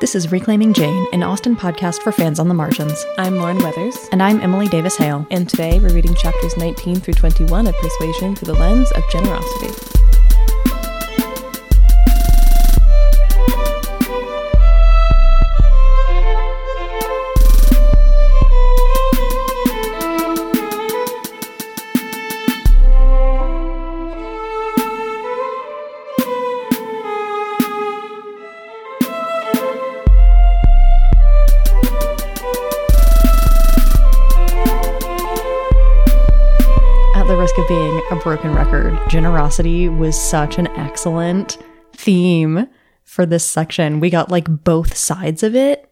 This is Reclaiming Jane, an Austen podcast for fans on the margins. I'm Lauren Weathers, And I'm Emily Davis Hale. and today we're reading chapters 19 through 21 of Persuasion through the lens of generosity. Broken record, generosity was such an excellent theme for this section. We got like both sides of it.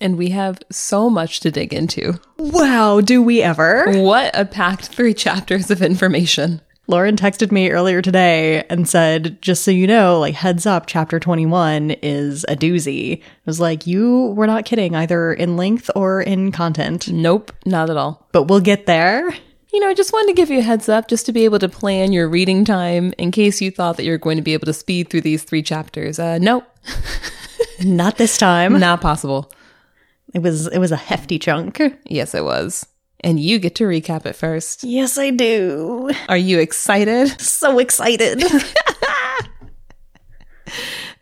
And we have so much to dig into. Wow, do we ever? What a packed three chapters of information. Lauren texted me earlier today and said, just so you know, like, heads up, chapter 21 is a doozy. I was like, you were not kidding, either in length or in content. Nope, not at all. But we'll get there. You know, I just wanted to give you a heads up just to be able to plan your reading time in case you thought that you're going to be able to speed through these three chapters. Uh, nope, Not this time. not possible. It was it was a hefty chunk. Yes, it was. And you get to recap it first. Yes, I do. Are you excited? So excited.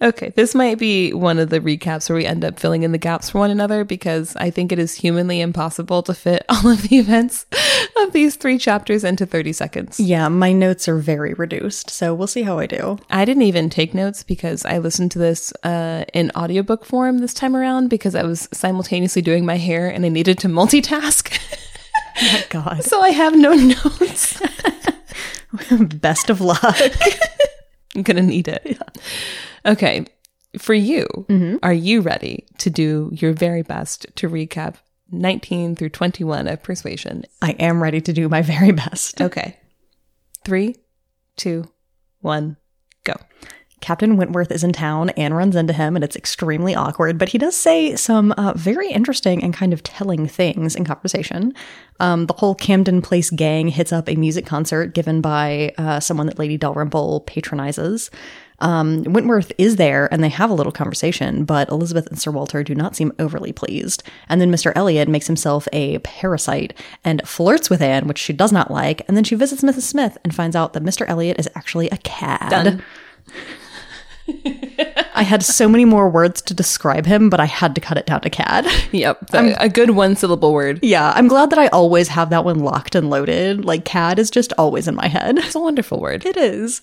Okay, this might be one of the recaps where we end up filling in the gaps for one another because I think it is humanly impossible to fit all of the events of these three chapters into 30 seconds. yeah, my notes are very reduced, so we'll see how I do. I didn't even take notes because I listened to this uh, in audiobook form this time around because I was simultaneously doing my hair and I needed to multitask. Oh God. so I have no notes. Best of luck. I'm going to need it. Okay, for you, mm-hmm. are you ready to do your very best to recap 19 through 21 of Persuasion I am ready to do my very best. Okay. Three, two, one, go. Captain Wentworth is in town. Anne runs into him, and it's extremely awkward. But he does say some uh, very interesting and kind of telling things in conversation. Um, the whole Camden Place gang hits up a music concert given by uh, someone that Lady Dalrymple patronizes. Um, Wentworth is there, and they have a little conversation, but Elizabeth and Sir Walter do not seem overly pleased. And then Mr. Elliot makes himself a parasite and flirts with Anne, which she does not like. And then she visits Mrs. Smith and finds out that Mr. Elliot is actually a cad. Done. I had so many more words to describe him, but I had to cut it down to cad. Yep. A, a good one syllable word. Yeah, I'm glad that I always have that one locked and loaded. Like, cad is just always in my head. It's a wonderful word. It is.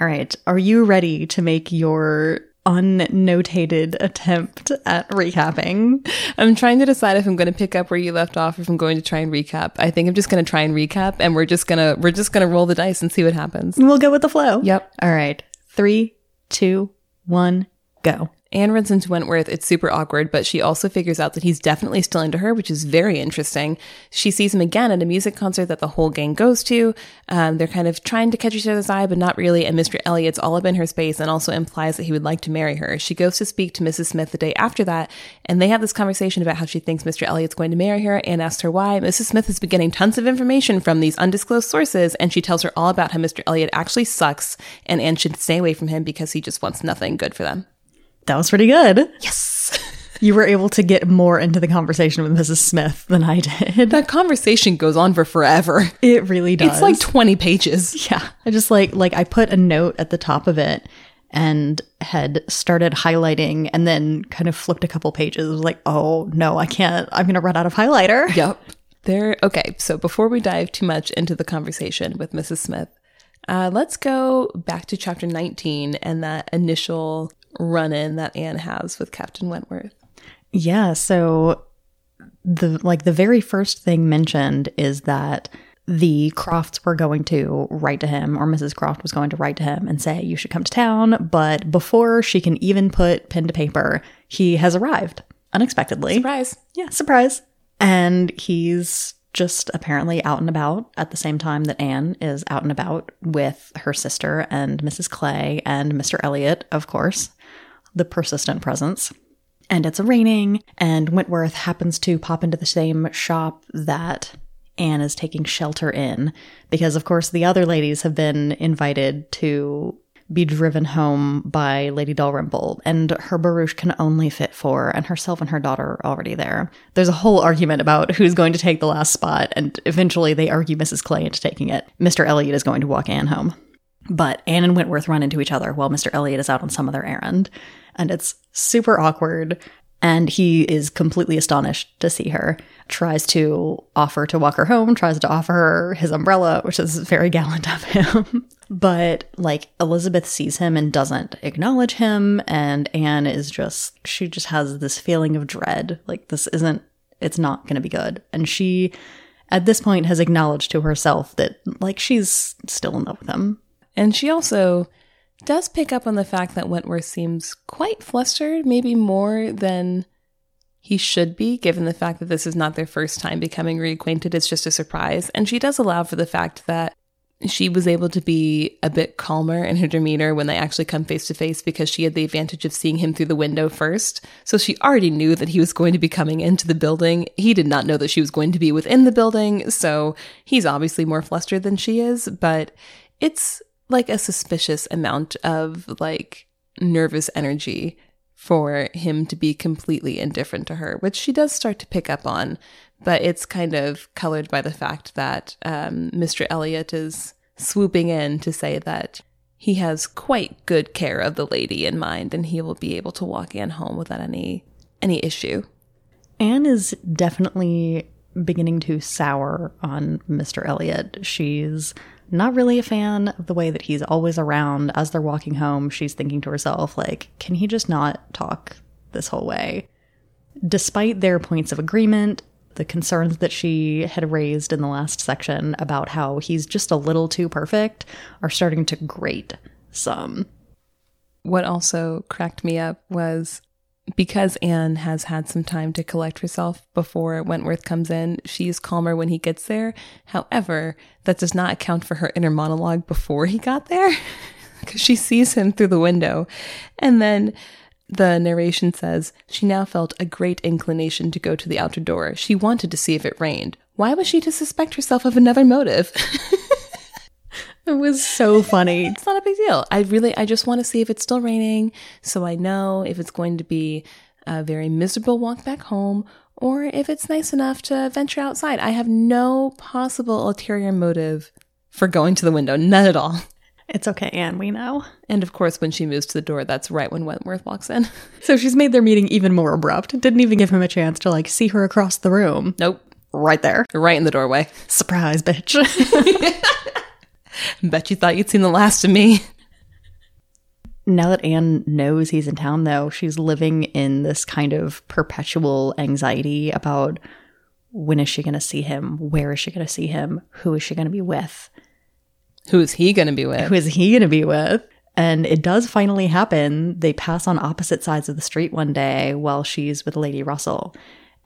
All right. Are you ready to make your unnotated attempt at recapping? I'm trying to decide if I'm going to pick up where you left off or if I'm going to try and recap. I think I'm just going to try and recap and we're just going to we're just going to roll the dice and see what happens. We'll go with the flow. Yep. All right. Three, two, one, go. Anne runs into Wentworth. It's super awkward, but she also figures out that he's definitely still into her, which is very interesting. She sees him again at a music concert that the whole gang goes to. Um, they're kind of trying to catch each other's eye, but not really. And Mr. Elliot's all up in her space and also implies that he would like to marry her. She goes to speak to Mrs. Smith the day after that, and they have this conversation about how she thinks Mr. Elliot's going to marry her and asks her why. Mrs. Smith has been getting tons of information from these undisclosed sources, and she tells her all about how Mr. Elliot actually sucks and Anne should stay away from him because he just wants nothing good for them. That was pretty good. Yes. You were able to get more into the conversation with Mrs. Smith than I did. That conversation goes on for forever. It really does. It's like 20 pages. Yeah. I just like like I put a note at the top of it and had started highlighting and then kind of flipped a couple pages. I was like, oh no, I can't. I'm gonna run out of highlighter. Yep. There. Okay. So before we dive too much into the conversation with Mrs. Smith, uh, let's go back to chapter 19 and that initial run in that Anne has with Captain Wentworth. Yeah, so the like the very first thing mentioned is that the Crofts were going to write to him, or Mrs. Croft was going to write to him and say, You should come to town. But before she can even put pen to paper, he has arrived unexpectedly. Surprise. Yeah, surprise. And he's just apparently out and about at the same time that Anne is out and about with her sister and Mrs. Clay and Mr. Elliot, of course, the persistent presence. And it's raining, and Wentworth happens to pop into the same shop that Anne is taking shelter in because, of course, the other ladies have been invited to be driven home by Lady Dalrymple, and her barouche can only fit four, and herself and her daughter are already there. There's a whole argument about who's going to take the last spot, and eventually they argue Mrs. Clay into taking it. Mr. Elliot is going to walk Anne home. But Anne and Wentworth run into each other while Mr. Elliot is out on some other errand, and it's super awkward. And he is completely astonished to see her. Tries to offer to walk her home, tries to offer her his umbrella, which is very gallant of him. but like Elizabeth sees him and doesn't acknowledge him. And Anne is just, she just has this feeling of dread. Like, this isn't, it's not going to be good. And she, at this point, has acknowledged to herself that, like, she's still in love with him. And she also does pick up on the fact that Wentworth seems quite flustered, maybe more than he should be, given the fact that this is not their first time becoming reacquainted. It's just a surprise. And she does allow for the fact that she was able to be a bit calmer in her demeanor when they actually come face to face because she had the advantage of seeing him through the window first. So she already knew that he was going to be coming into the building. He did not know that she was going to be within the building. So he's obviously more flustered than she is, but it's like a suspicious amount of like nervous energy for him to be completely indifferent to her, which she does start to pick up on, but it's kind of colored by the fact that um, Mr. Elliot is swooping in to say that he has quite good care of the lady in mind and he will be able to walk Anne home without any any issue. Anne is definitely beginning to sour on Mr. Elliot. She's not really a fan of the way that he's always around as they're walking home. She's thinking to herself, like, can he just not talk this whole way? Despite their points of agreement, the concerns that she had raised in the last section about how he's just a little too perfect are starting to grate some. What also cracked me up was because Anne has had some time to collect herself before Wentworth comes in, she's calmer when he gets there. However, that does not account for her inner monologue before he got there, because she sees him through the window. And then the narration says she now felt a great inclination to go to the outer door. She wanted to see if it rained. Why was she to suspect herself of another motive? It was so funny. it's not a big deal. I really, I just want to see if it's still raining so I know if it's going to be a very miserable walk back home or if it's nice enough to venture outside. I have no possible ulterior motive for going to the window. None at all. It's okay, Anne, we know. And of course, when she moves to the door, that's right when Wentworth walks in. So she's made their meeting even more abrupt. Didn't even give him a chance to like see her across the room. Nope. Right there. Right in the doorway. Surprise, bitch. Bet you thought you'd seen the last of me. now that Anne knows he's in town, though, she's living in this kind of perpetual anxiety about when is she going to see him? Where is she going to see him? Who is she going to be with? Who is he going to be with? Who is he going to be with? And it does finally happen. They pass on opposite sides of the street one day while she's with Lady Russell.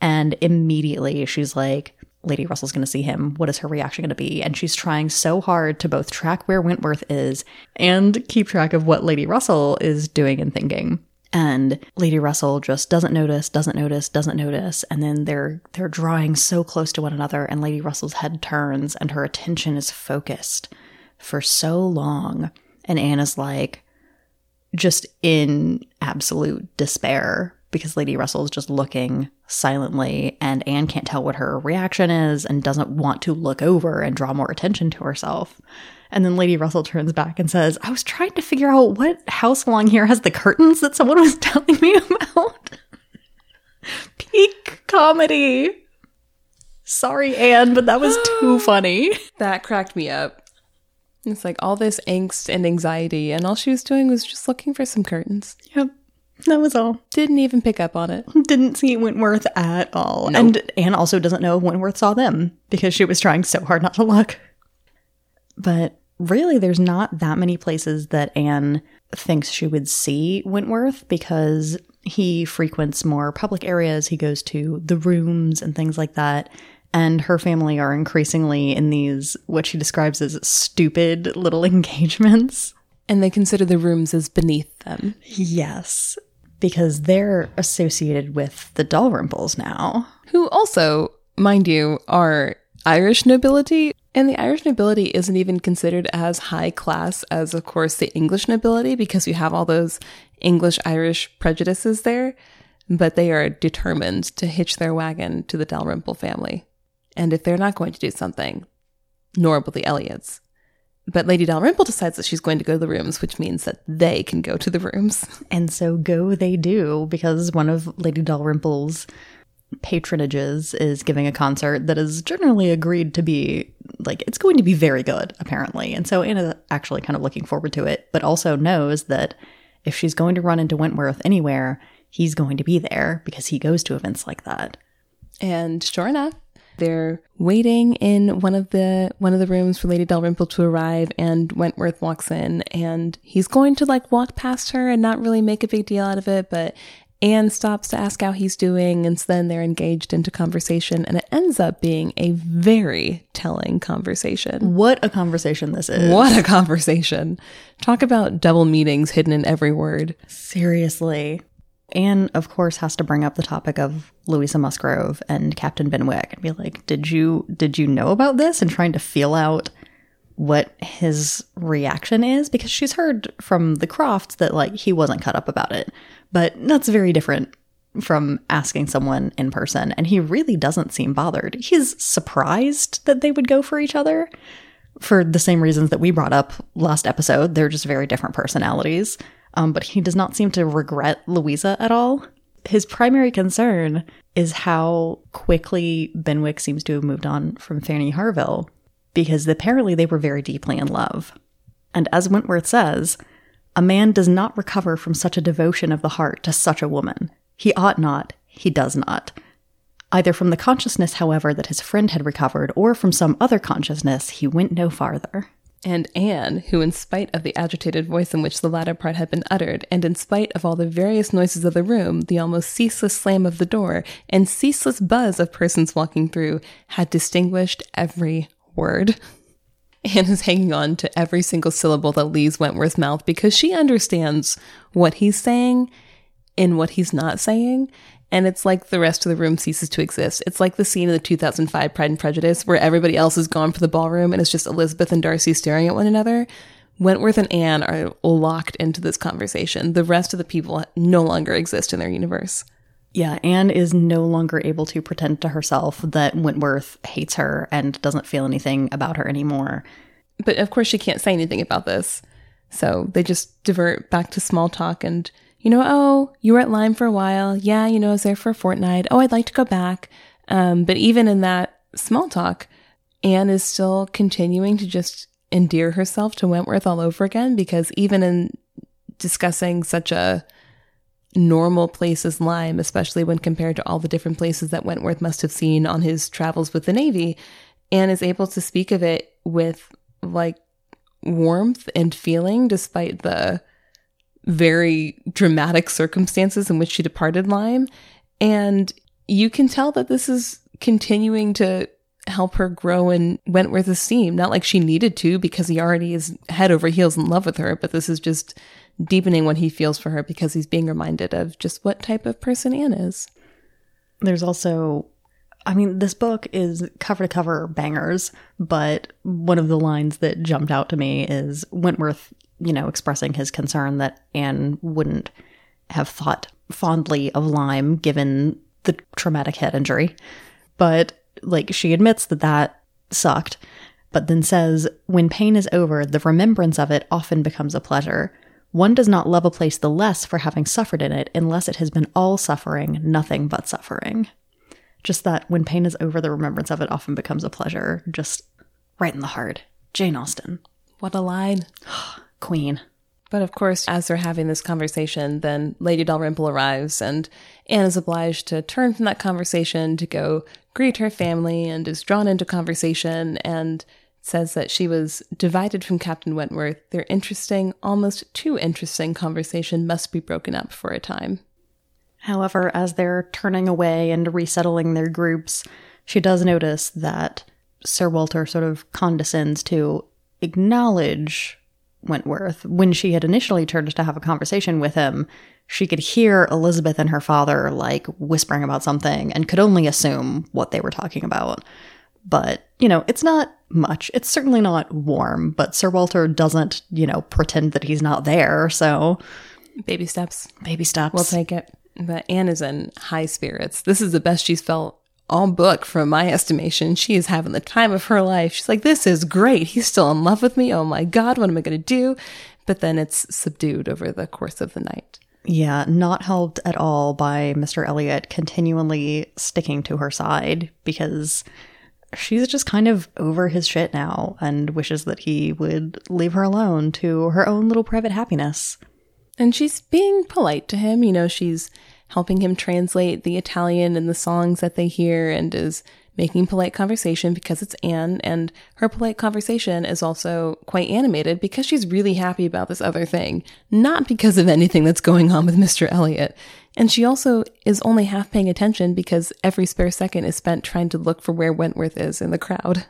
And immediately she's like, Lady Russell's going to see him. What is her reaction going to be? And she's trying so hard to both track where Wentworth is and keep track of what Lady Russell is doing and thinking. And Lady Russell just doesn't notice, doesn't notice, doesn't notice, and then they're they're drawing so close to one another and Lady Russell's head turns and her attention is focused for so long. And Anna's like just in absolute despair because Lady Russell is just looking silently and Anne can't tell what her reaction is and doesn't want to look over and draw more attention to herself. And then Lady Russell turns back and says, I was trying to figure out what house along here has the curtains that someone was telling me about. Peak comedy. Sorry, Anne, but that was too funny. That cracked me up. It's like all this angst and anxiety, and all she was doing was just looking for some curtains. Yep. That was all. Didn't even pick up on it. Didn't see Wentworth at all. And Anne also doesn't know if Wentworth saw them because she was trying so hard not to look. But really, there's not that many places that Anne thinks she would see Wentworth because he frequents more public areas. He goes to the rooms and things like that. And her family are increasingly in these, what she describes as stupid little engagements. And they consider the rooms as beneath them. Yes, because they're associated with the Dalrymples now. Who also, mind you, are Irish nobility. And the Irish nobility isn't even considered as high class as, of course, the English nobility because you have all those English Irish prejudices there. But they are determined to hitch their wagon to the Dalrymple family. And if they're not going to do something, nor will the Elliots. But Lady Dalrymple decides that she's going to go to the rooms, which means that they can go to the rooms. And so go they do, because one of Lady Dalrymple's patronages is giving a concert that is generally agreed to be like it's going to be very good, apparently. And so Anna's actually kind of looking forward to it, but also knows that if she's going to run into Wentworth anywhere, he's going to be there because he goes to events like that. And sure enough, they're waiting in one of the one of the rooms for Lady Dalrymple to arrive, and Wentworth walks in, and he's going to like walk past her and not really make a big deal out of it, but Anne stops to ask how he's doing, and so then they're engaged into conversation, and it ends up being a very telling conversation. What a conversation this is. What a conversation. Talk about double meanings hidden in every word. Seriously. Anne, of course, has to bring up the topic of Louisa Musgrove and Captain Benwick and be like, "Did you did you know about this?" and trying to feel out what his reaction is because she's heard from the Crofts that like he wasn't cut up about it. But that's very different from asking someone in person and he really doesn't seem bothered. He's surprised that they would go for each other for the same reasons that we brought up last episode. They're just very different personalities. Um, but he does not seem to regret Louisa at all. His primary concern is how quickly Benwick seems to have moved on from Fanny Harville, because apparently they were very deeply in love. And as Wentworth says, a man does not recover from such a devotion of the heart to such a woman. He ought not, he does not. Either from the consciousness, however, that his friend had recovered, or from some other consciousness, he went no farther. And Anne, who, in spite of the agitated voice in which the latter part had been uttered, and in spite of all the various noises of the room, the almost ceaseless slam of the door, and ceaseless buzz of persons walking through, had distinguished every word. Anne is hanging on to every single syllable that leaves Wentworth's mouth because she understands what he's saying and what he's not saying, and it's like the rest of the room ceases to exist. It's like the scene in the 2005 Pride and Prejudice where everybody else is gone for the ballroom and it's just Elizabeth and Darcy staring at one another. Wentworth and Anne are locked into this conversation. The rest of the people no longer exist in their universe. Yeah, Anne is no longer able to pretend to herself that Wentworth hates her and doesn't feel anything about her anymore. But of course, she can't say anything about this. So they just divert back to small talk and you know, oh, you were at Lyme for a while. Yeah, you know, I was there for a fortnight. Oh, I'd like to go back. Um, but even in that small talk, Anne is still continuing to just endear herself to Wentworth all over again because even in discussing such a normal place as Lyme, especially when compared to all the different places that Wentworth must have seen on his travels with the Navy, Anne is able to speak of it with like warmth and feeling despite the very dramatic circumstances in which she departed Lyme. And you can tell that this is continuing to help her grow in Wentworth's esteem. Not like she needed to because he already is head over heels in love with her, but this is just deepening what he feels for her because he's being reminded of just what type of person Anne is. There's also, I mean, this book is cover to cover bangers, but one of the lines that jumped out to me is Wentworth you know, expressing his concern that Anne wouldn't have thought fondly of Lyme given the traumatic head injury. But like she admits that that sucked, but then says, when pain is over, the remembrance of it often becomes a pleasure. One does not love a place the less for having suffered in it unless it has been all suffering, nothing but suffering. Just that when pain is over, the remembrance of it often becomes a pleasure. Just right in the heart. Jane Austen. What a line. Queen. But of course, as they're having this conversation, then Lady Dalrymple arrives, and Anne is obliged to turn from that conversation to go greet her family and is drawn into conversation and says that she was divided from Captain Wentworth. Their interesting, almost too interesting conversation must be broken up for a time. However, as they're turning away and resettling their groups, she does notice that Sir Walter sort of condescends to acknowledge Wentworth, when she had initially turned to have a conversation with him, she could hear Elizabeth and her father like whispering about something and could only assume what they were talking about. but, you know, it's not much. It's certainly not warm, but Sir Walter doesn't, you know, pretend that he's not there. So, Baby steps. baby steps. We'll take it. But Anne is in high spirits. This is the best she's felt all book from my estimation. She is having the time of her life. She's like, this is great. He's still in love with me. Oh my God, what am I going to do? But then it's subdued over the course of the night. Yeah, not helped at all by Mr. Elliot continually sticking to her side because she's just kind of over his shit now and wishes that he would leave her alone to her own little private happiness. And she's being polite to him. You know, she's helping him translate the Italian and the songs that they hear and is making polite conversation because it's Anne. And her polite conversation is also quite animated because she's really happy about this other thing, not because of anything that's going on with Mr. Elliot. And she also is only half paying attention because every spare second is spent trying to look for where Wentworth is in the crowd.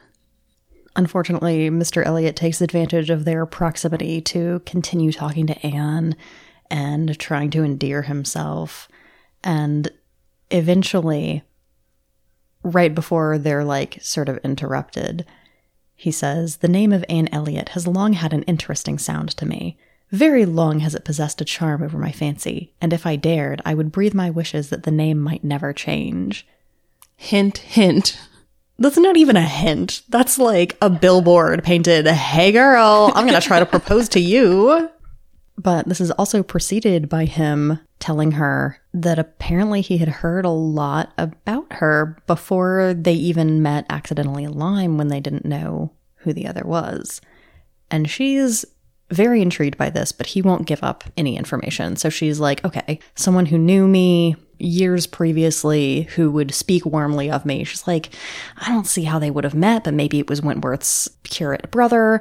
Unfortunately, Mr. Elliot takes advantage of their proximity to continue talking to Anne and trying to endear himself. And eventually, right before they're like sort of interrupted, he says, The name of Anne Elliot has long had an interesting sound to me. Very long has it possessed a charm over my fancy, and if I dared, I would breathe my wishes that the name might never change. Hint, hint. That's not even a hint. That's like a billboard painted, hey girl, I'm going to try to propose to you. But this is also preceded by him telling her that apparently he had heard a lot about her before they even met accidentally in when they didn't know who the other was. And she's very intrigued by this, but he won't give up any information. So she's like, okay, someone who knew me years previously who would speak warmly of me. She's like, I don't see how they would have met, but maybe it was Wentworth's curate brother.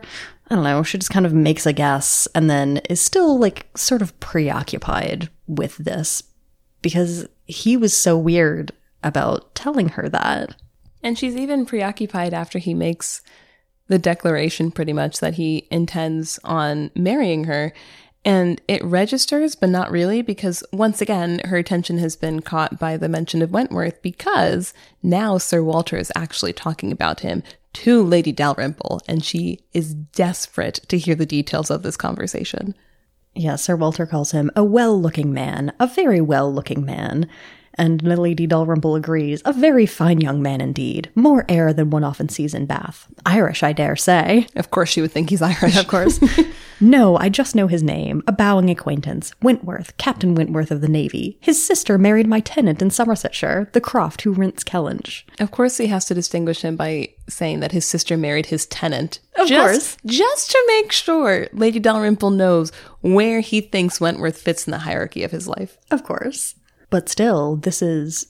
I don't know. She just kind of makes a guess and then is still like sort of preoccupied with this because he was so weird about telling her that. And she's even preoccupied after he makes the declaration pretty much that he intends on marrying her. And it registers, but not really, because once again, her attention has been caught by the mention of Wentworth because now Sir Walter is actually talking about him to Lady Dalrymple, and she is desperate to hear the details of this conversation. Yeah, Sir Walter calls him a well looking man, a very well looking man. And Lady Dalrymple agrees, a very fine young man indeed, more air than one often sees in Bath. Irish, I dare say. Of course, she would think he's Irish. Of course. no, I just know his name, a bowing acquaintance. Wentworth, Captain Wentworth of the Navy. His sister married my tenant in Somersetshire, the croft who rents Kellynch. Of course, he has to distinguish him by saying that his sister married his tenant. Of just, course. Just to make sure Lady Dalrymple knows where he thinks Wentworth fits in the hierarchy of his life. Of course. But still, this is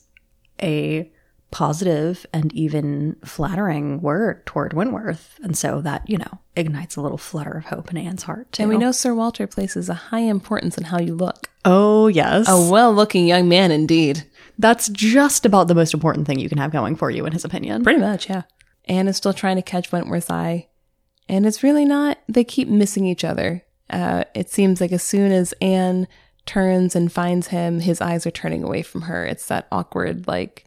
a positive and even flattering word toward Wentworth. And so that, you know, ignites a little flutter of hope in Anne's heart. Too. And we know Sir Walter places a high importance in how you look. Oh, yes. A well looking young man indeed. That's just about the most important thing you can have going for you, in his opinion. Pretty much, yeah. Anne is still trying to catch Wentworth's eye. And it's really not, they keep missing each other. Uh, it seems like as soon as Anne turns and finds him, his eyes are turning away from her. It's that awkward, like,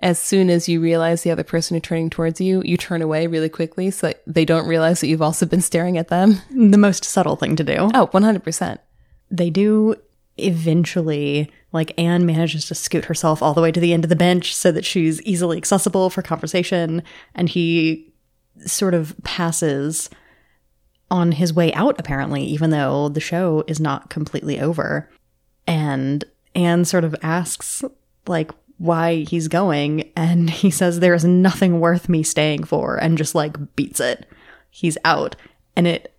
as soon as you realize the other person is turning towards you, you turn away really quickly so that they don't realize that you've also been staring at them. The most subtle thing to do. Oh, 100%. They do eventually, like, Anne manages to scoot herself all the way to the end of the bench so that she's easily accessible for conversation. And he sort of passes on his way out, apparently, even though the show is not completely over. And Anne sort of asks, like, why he's going. And he says, There is nothing worth me staying for, and just like beats it. He's out. And it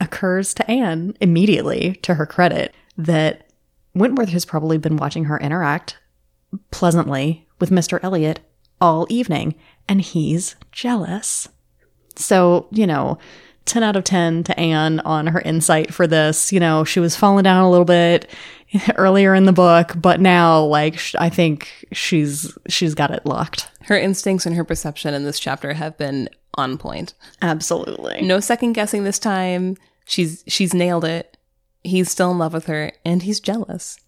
occurs to Anne immediately, to her credit, that Wentworth has probably been watching her interact pleasantly with Mr. Elliot all evening, and he's jealous. So, you know, 10 out of 10 to Anne on her insight for this. You know, she was falling down a little bit earlier in the book, but now like sh- I think she's she's got it locked. Her instincts and her perception in this chapter have been on point. Absolutely. No second guessing this time. She's she's nailed it. He's still in love with her and he's jealous.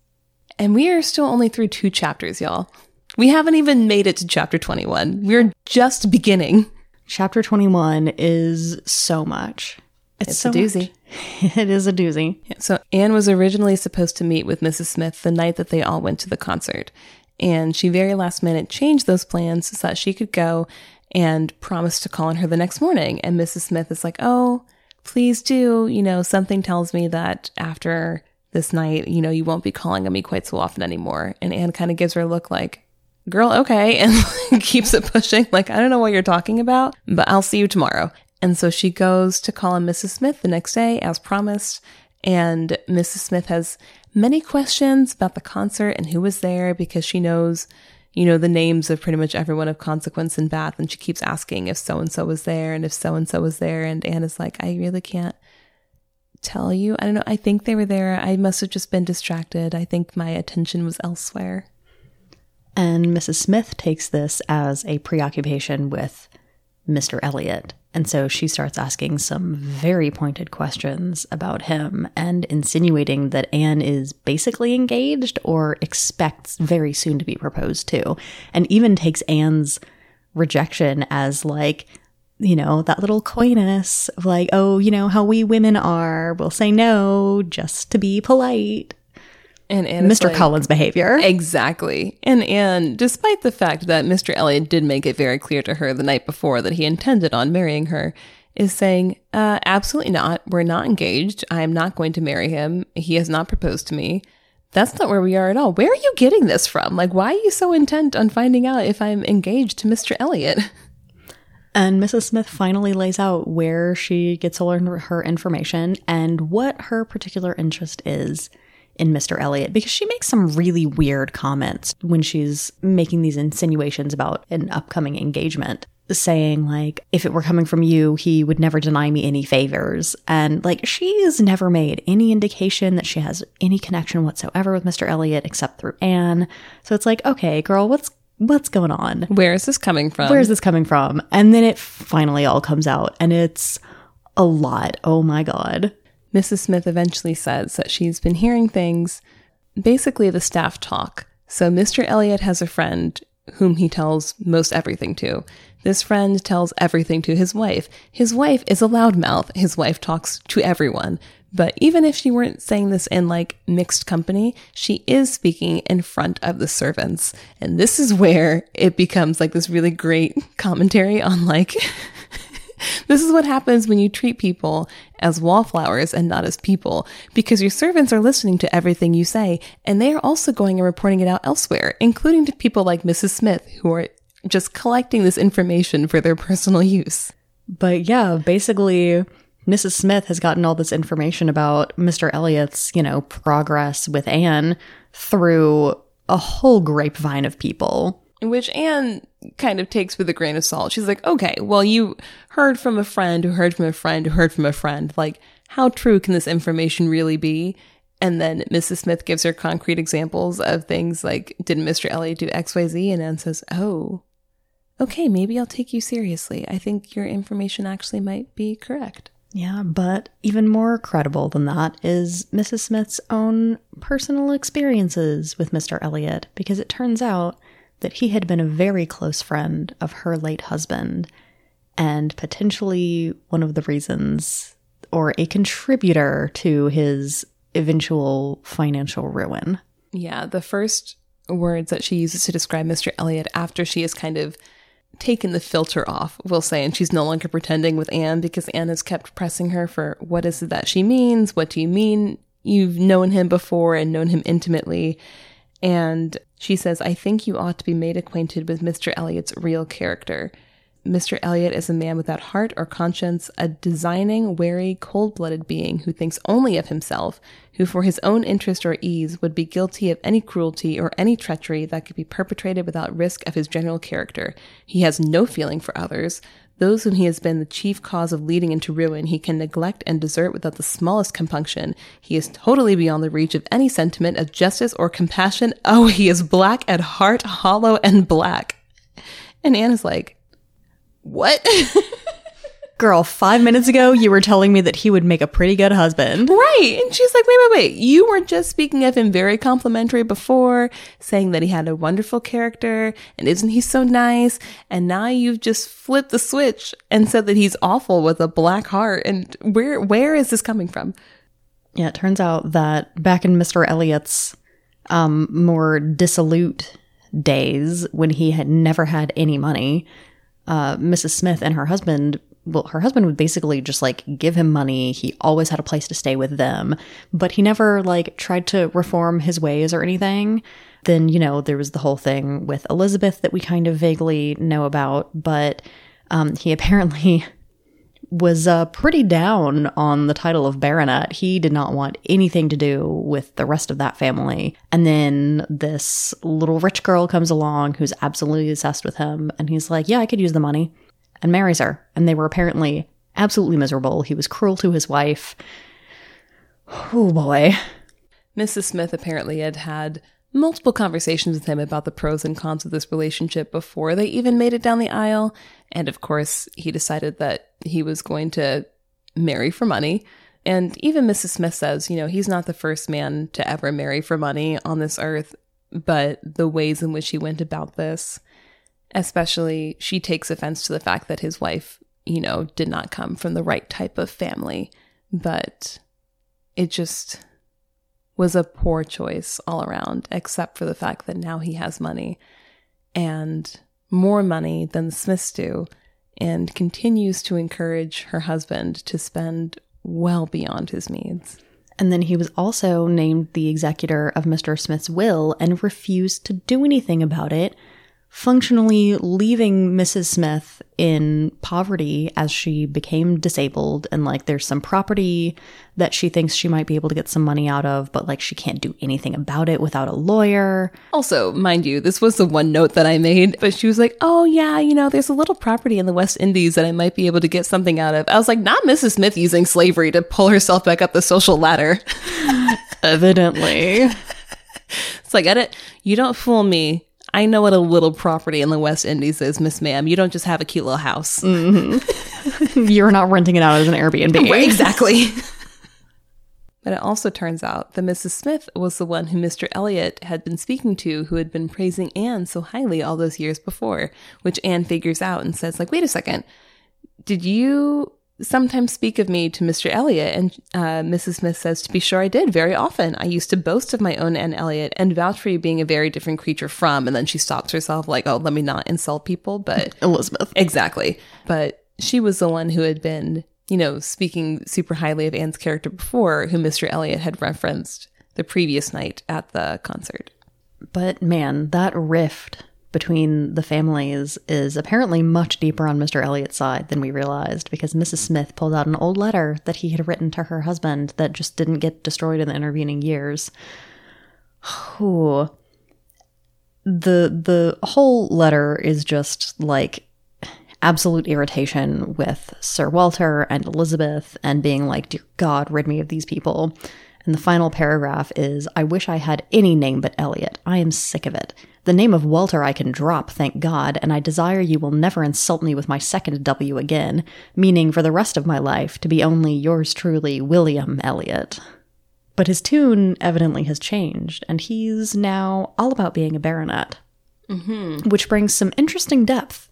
And we are still only through two chapters, y'all. We haven't even made it to chapter 21. We're just beginning. Chapter 21 is so much. It's, It's so a doozy. much. it is a doozy. So Anne was originally supposed to meet with Mrs. Smith the night that they all went to the concert. And she very last minute changed those plans so that she could go and promised to call on her the next morning. And Mrs. Smith is like, Oh, please do. You know, something tells me that after this night, you know, you won't be calling on me quite so often anymore. And Anne kind of gives her a look like, Girl, okay. And keeps it pushing. Like, I don't know what you're talking about, but I'll see you tomorrow. And so she goes to call on Mrs. Smith the next day, as promised. And Mrs. Smith has many questions about the concert and who was there because she knows, you know, the names of pretty much everyone of consequence in Bath. And she keeps asking if so and so was there and if so and so was there. And Anna's like, I really can't tell you. I don't know. I think they were there. I must have just been distracted. I think my attention was elsewhere. And Mrs. Smith takes this as a preoccupation with Mr. Elliot. And so she starts asking some very pointed questions about him and insinuating that Anne is basically engaged or expects very soon to be proposed to, and even takes Anne's rejection as like, you know, that little coyness of like, oh, you know, how we women are, we'll say no just to be polite. And Anne Mr. like- Collins' behavior. Exactly. And and despite the fact that Mr. Elliot did make it very clear to her the night before that he intended on marrying her, is saying, uh, absolutely not. We're not engaged. I am not going to marry him. He has not proposed to me. That's not where we are at all. Where are you getting this from? Like, why are you so intent on finding out if I'm engaged to Mr. Elliot? And Mrs. Smith finally lays out where she gets all her information and what her particular interest is in Mr. Elliot because she makes some really weird comments when she's making these insinuations about an upcoming engagement. Saying, like, if it were coming from you, he would never deny me any favors. And, like, she's never made any indication that she has any connection whatsoever with Mr. Elliot except through Anne. So it's like, okay, girl, what's what's going on? Where is this coming from? where's this coming from? And then it finally all comes out, and it's a lot. Oh my God. Mrs. Smith eventually says that she's been hearing things, basically the staff talk. So Mr. Elliot has a friend whom he tells most everything to. This friend tells everything to his wife. His wife is a loudmouth. His wife talks to everyone. But even if she weren't saying this in like mixed company, she is speaking in front of the servants. And this is where it becomes like this really great commentary on like This is what happens when you treat people as wallflowers and not as people, because your servants are listening to everything you say, and they are also going and reporting it out elsewhere, including to people like Mrs. Smith, who are just collecting this information for their personal use. But yeah, basically, Mrs. Smith has gotten all this information about Mr. Elliot's, you know, progress with Anne through a whole grapevine of people. Which Anne kind of takes with a grain of salt. She's like, okay, well, you heard from a friend who heard from a friend who heard from a friend. Like, how true can this information really be? And then Mrs. Smith gives her concrete examples of things like, did Mr. Elliot do XYZ? And Anne says, oh, okay, maybe I'll take you seriously. I think your information actually might be correct. Yeah, but even more credible than that is Mrs. Smith's own personal experiences with Mr. Elliot, because it turns out that he had been a very close friend of her late husband and potentially one of the reasons or a contributor to his eventual financial ruin. Yeah, the first words that she uses to describe Mr. Elliot after she has kind of taken the filter off, we'll say, and she's no longer pretending with Anne because Anne has kept pressing her for what is it that she means? What do you mean? You've known him before and known him intimately. And she says, I think you ought to be made acquainted with Mr. Elliot's real character. Mr. Elliot is a man without heart or conscience, a designing, wary, cold blooded being who thinks only of himself, who for his own interest or ease would be guilty of any cruelty or any treachery that could be perpetrated without risk of his general character. He has no feeling for others. Those whom he has been the chief cause of leading into ruin, he can neglect and desert without the smallest compunction. He is totally beyond the reach of any sentiment of justice or compassion. Oh, he is black at heart, hollow and black. And Anne is like, what? Girl, five minutes ago, you were telling me that he would make a pretty good husband. Right. And she's like, wait, wait, wait. You were just speaking of him very complimentary before, saying that he had a wonderful character and isn't he so nice? And now you've just flipped the switch and said that he's awful with a black heart. And where where is this coming from? Yeah, it turns out that back in Mr. Elliot's um, more dissolute days when he had never had any money, uh, Mrs. Smith and her husband well, her husband would basically just like give him money. He always had a place to stay with them, but he never like tried to reform his ways or anything. Then, you know, there was the whole thing with Elizabeth that we kind of vaguely know about, but um, he apparently was uh, pretty down on the title of baronet. He did not want anything to do with the rest of that family. And then this little rich girl comes along who's absolutely obsessed with him, and he's like, Yeah, I could use the money and marries her. And they were apparently absolutely miserable. He was cruel to his wife. Oh boy. Mrs. Smith apparently had had multiple conversations with him about the pros and cons of this relationship before they even made it down the aisle. And of course, he decided that he was going to marry for money. And even Mrs. Smith says, you know, he's not the first man to ever marry for money on this earth, but the ways in which he went about this especially she takes offense to the fact that his wife, you know, did not come from the right type of family, but it just was a poor choice all around, except for the fact that now he has money and more money than the Smiths do, and continues to encourage her husband to spend well beyond his means. And then he was also named the executor of Mr. Smith's will and refused to do anything about it functionally leaving Mrs. Smith in poverty as she became disabled and like there's some property that she thinks she might be able to get some money out of but like she can't do anything about it without a lawyer. Also, mind you, this was the one note that I made, but she was like, "Oh yeah, you know, there's a little property in the West Indies that I might be able to get something out of." I was like, "Not Mrs. Smith using slavery to pull herself back up the social ladder." Evidently. it's like, "Edit, you don't fool me." I know what a little property in the West Indies is, Miss Ma'am. You don't just have a cute little house. Mm-hmm. You're not renting it out as an Airbnb. Right, exactly. but it also turns out that Mrs. Smith was the one who Mr. Elliot had been speaking to, who had been praising Anne so highly all those years before, which Anne figures out and says, like, wait a second, did you sometimes speak of me to Mr. Elliot, and uh, Mrs. Smith says, To be sure I did, very often. I used to boast of my own Anne Elliot and vouch for you being a very different creature from. And then she stops herself, like, Oh, let me not insult people. But Elizabeth. Exactly. But she was the one who had been, you know, speaking super highly of Anne's character before, who Mr. Elliot had referenced the previous night at the concert. But man, that rift between the families is apparently much deeper on Mr. Elliot's side than we realized because Mrs. Smith pulled out an old letter that he had written to her husband that just didn't get destroyed in the intervening years. Ooh. The the whole letter is just like absolute irritation with Sir Walter and Elizabeth and being like, Dear God, rid me of these people. And the final paragraph is I wish I had any name but Elliot. I am sick of it. The name of Walter I can drop, thank God, and I desire you will never insult me with my second W again, meaning for the rest of my life to be only yours truly, William Elliot. But his tune evidently has changed, and he's now all about being a baronet. Mm-hmm. Which brings some interesting depth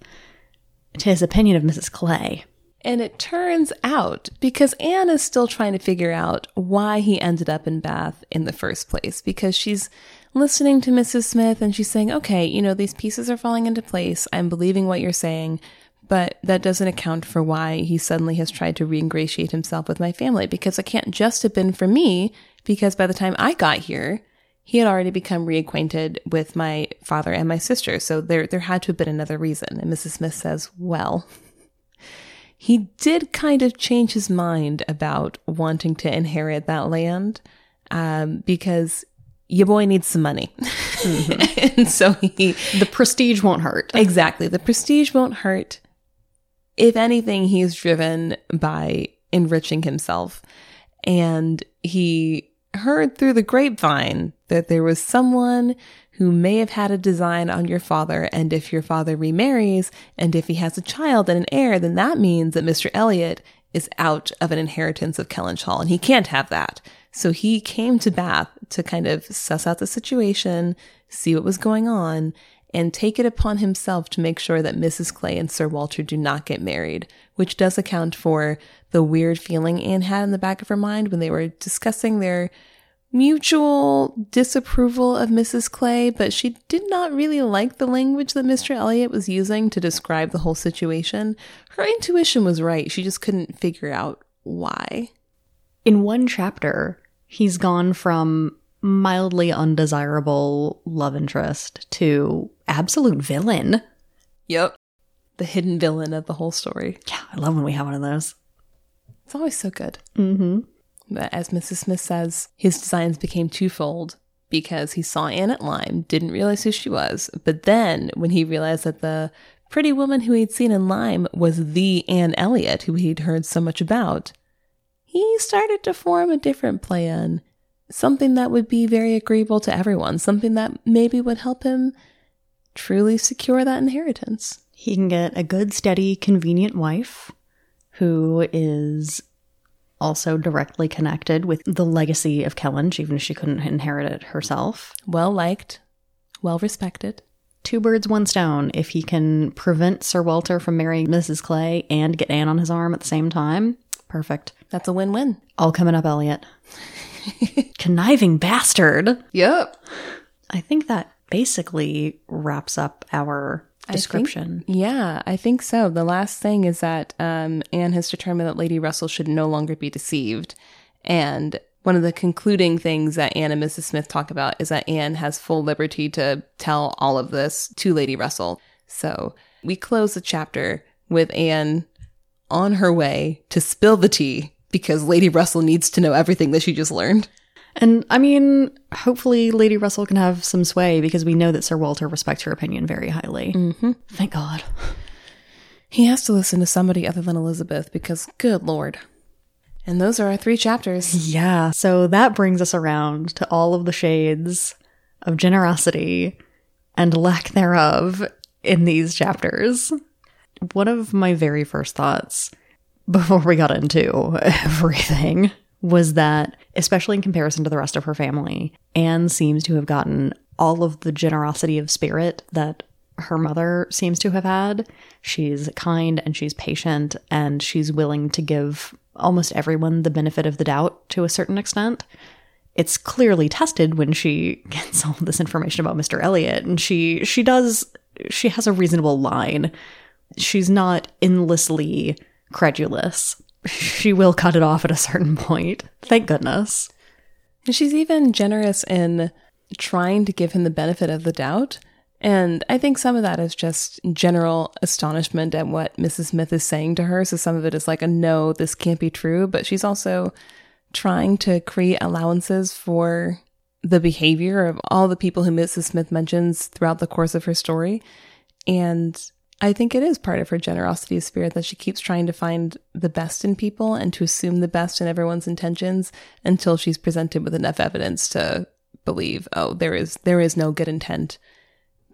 to his opinion of Mrs. Clay. And it turns out, because Anne is still trying to figure out why he ended up in Bath in the first place, because she's listening to Mrs. Smith and she's saying, okay, you know, these pieces are falling into place. I'm believing what you're saying, but that doesn't account for why he suddenly has tried to reingratiate himself with my family because it can't just have been for me because by the time I got here, he had already become reacquainted with my father and my sister. So there, there had to have been another reason. And Mrs. Smith says, well, he did kind of change his mind about wanting to inherit that land um, because your boy needs some money. Mm-hmm. and so he. The prestige won't hurt. Exactly. The prestige won't hurt. If anything, he's driven by enriching himself. And he heard through the grapevine that there was someone who may have had a design on your father. And if your father remarries and if he has a child and an heir, then that means that Mr. Elliot is out of an inheritance of Kellynch Hall and he can't have that. So he came to Bath to kind of suss out the situation, see what was going on, and take it upon himself to make sure that Mrs. Clay and Sir Walter do not get married, which does account for the weird feeling Anne had in the back of her mind when they were discussing their mutual disapproval of Mrs. Clay, but she did not really like the language that Mr. Elliot was using to describe the whole situation. Her intuition was right, she just couldn't figure out why. In one chapter, he's gone from mildly undesirable love interest to absolute villain. Yep. The hidden villain of the whole story. Yeah, I love when we have one of those. It's always so good. Mm-hmm. But as Mrs. Smith says, his designs became twofold because he saw Anne at Lyme, didn't realize who she was, but then when he realized that the pretty woman who he'd seen in Lyme was the Anne Elliot who he'd heard so much about, he started to form a different plan. Something that would be very agreeable to everyone, something that maybe would help him truly secure that inheritance. He can get a good, steady, convenient wife who is also directly connected with the legacy of Kellynch, even if she couldn't inherit it herself. Well liked, well respected. Two birds, one stone. If he can prevent Sir Walter from marrying Mrs. Clay and get Anne on his arm at the same time, perfect. That's a win win. All coming up, Elliot. Conniving bastard. Yep. I think that basically wraps up our description. I think, yeah, I think so. The last thing is that um, Anne has determined that Lady Russell should no longer be deceived. And one of the concluding things that Anne and Mrs. Smith talk about is that Anne has full liberty to tell all of this to Lady Russell. So we close the chapter with Anne on her way to spill the tea because Lady Russell needs to know everything that she just learned. And I mean, hopefully Lady Russell can have some sway because we know that Sir Walter respects her opinion very highly. Mm-hmm. Thank God. He has to listen to somebody other than Elizabeth because, good lord. And those are our three chapters. Yeah. So that brings us around to all of the shades of generosity and lack thereof in these chapters. One of my very first thoughts before we got into everything was that, especially in comparison to the rest of her family, Anne seems to have gotten all of the generosity of spirit that her mother seems to have had. She's kind and she's patient and she's willing to give almost everyone the benefit of the doubt to a certain extent. It's clearly tested when she gets all this information about Mr. Elliot and she she does she has a reasonable line. She's not endlessly credulous she will cut it off at a certain point. Thank goodness. And she's even generous in trying to give him the benefit of the doubt. And I think some of that is just general astonishment at what Mrs. Smith is saying to her. So some of it is like a no, this can't be true. But she's also trying to create allowances for the behavior of all the people who Mrs. Smith mentions throughout the course of her story. And I think it is part of her generosity of spirit that she keeps trying to find the best in people and to assume the best in everyone's intentions until she's presented with enough evidence to believe, oh, there is there is no good intent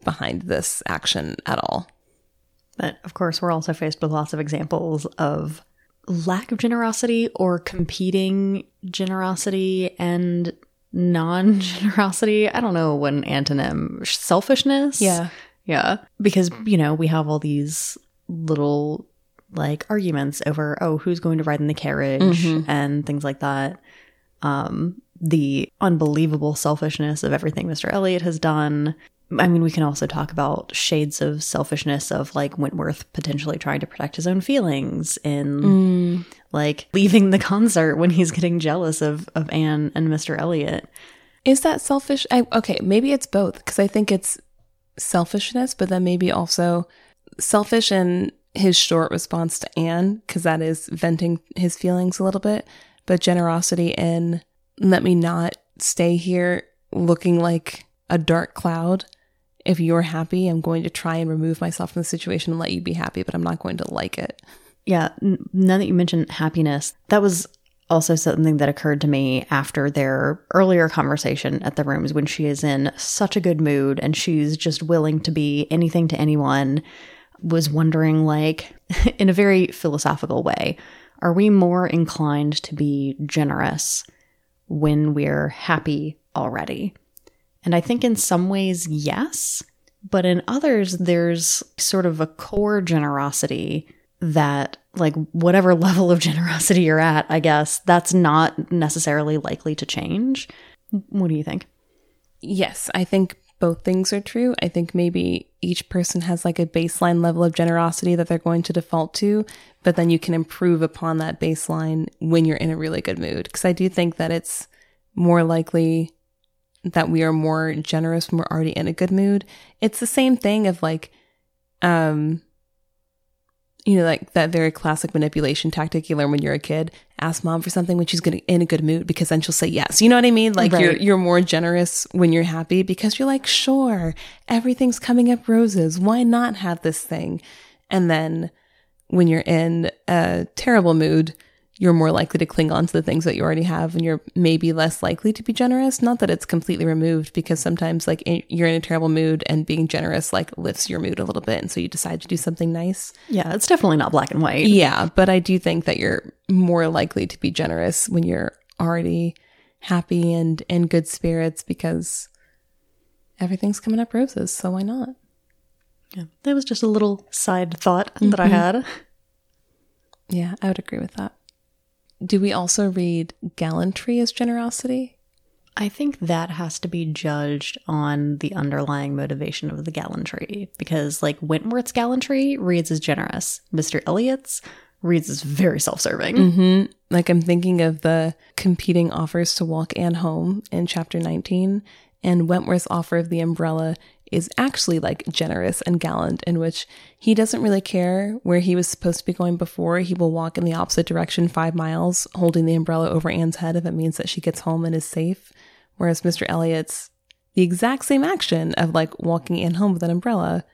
behind this action at all. But of course, we're also faced with lots of examples of lack of generosity or competing generosity and non generosity. I don't know what an antonym selfishness. Yeah. Yeah. Because, you know, we have all these little like arguments over, oh, who's going to ride in the carriage mm-hmm. and things like that. Um, the unbelievable selfishness of everything Mr. Elliot has done. I mean, we can also talk about shades of selfishness of like Wentworth potentially trying to protect his own feelings in mm. like leaving the concert when he's getting jealous of, of Anne and Mr. Elliot. Is that selfish? I, okay, maybe it's both because I think it's selfishness, but then maybe also selfish in his short response to Anne, because that is venting his feelings a little bit, but generosity in let me not stay here looking like a dark cloud. If you're happy, I'm going to try and remove myself from the situation and let you be happy, but I'm not going to like it. Yeah. Now that you mentioned happiness, that was also something that occurred to me after their earlier conversation at the rooms when she is in such a good mood and she's just willing to be anything to anyone was wondering like in a very philosophical way are we more inclined to be generous when we're happy already? And i think in some ways yes but in others there's sort of a core generosity that like whatever level of generosity you're at, I guess, that's not necessarily likely to change. What do you think? Yes, I think both things are true. I think maybe each person has like a baseline level of generosity that they're going to default to, but then you can improve upon that baseline when you're in a really good mood. Because I do think that it's more likely that we are more generous when we're already in a good mood. It's the same thing of like, um, you know, like that very classic manipulation tactic you learn when you're a kid. Ask mom for something when she's gonna, in a good mood because then she'll say yes. You know what I mean? Like right. you're you're more generous when you're happy because you're like, sure, everything's coming up roses. Why not have this thing? And then when you're in a terrible mood, you're more likely to cling on to the things that you already have and you're maybe less likely to be generous. Not that it's completely removed because sometimes like you're in a terrible mood and being generous like lifts your mood a little bit. And so you decide to do something nice. Yeah, it's definitely not black and white. Yeah, but I do think that you're more likely to be generous when you're already happy and in good spirits because everything's coming up roses. So why not? Yeah, that was just a little side thought mm-hmm. that I had. Yeah, I would agree with that. Do we also read gallantry as generosity? I think that has to be judged on the underlying motivation of the gallantry because, like, Wentworth's gallantry reads as generous, Mr. Elliot's reads as very self serving. Mm-hmm. Like, I'm thinking of the competing offers to walk Anne home in chapter 19, and Wentworth's offer of the umbrella is actually like generous and gallant, in which he doesn't really care where he was supposed to be going before. He will walk in the opposite direction five miles, holding the umbrella over Anne's head if it means that she gets home and is safe. Whereas Mr. Elliot's the exact same action of like walking Anne home with an umbrella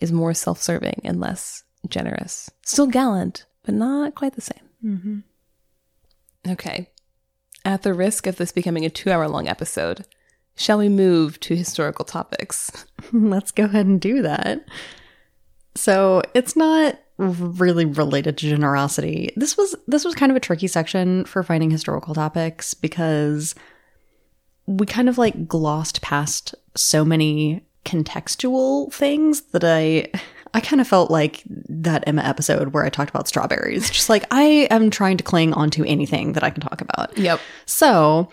is more self serving and less generous. Still gallant, but not quite the same. Mm-hmm. Okay. At the risk of this becoming a two hour long episode, Shall we move to historical topics? Let's go ahead and do that. So, it's not really related to generosity. This was this was kind of a tricky section for finding historical topics because we kind of like glossed past so many contextual things that I I kind of felt like that Emma episode where I talked about strawberries. Just like I am trying to cling onto anything that I can talk about. Yep. So,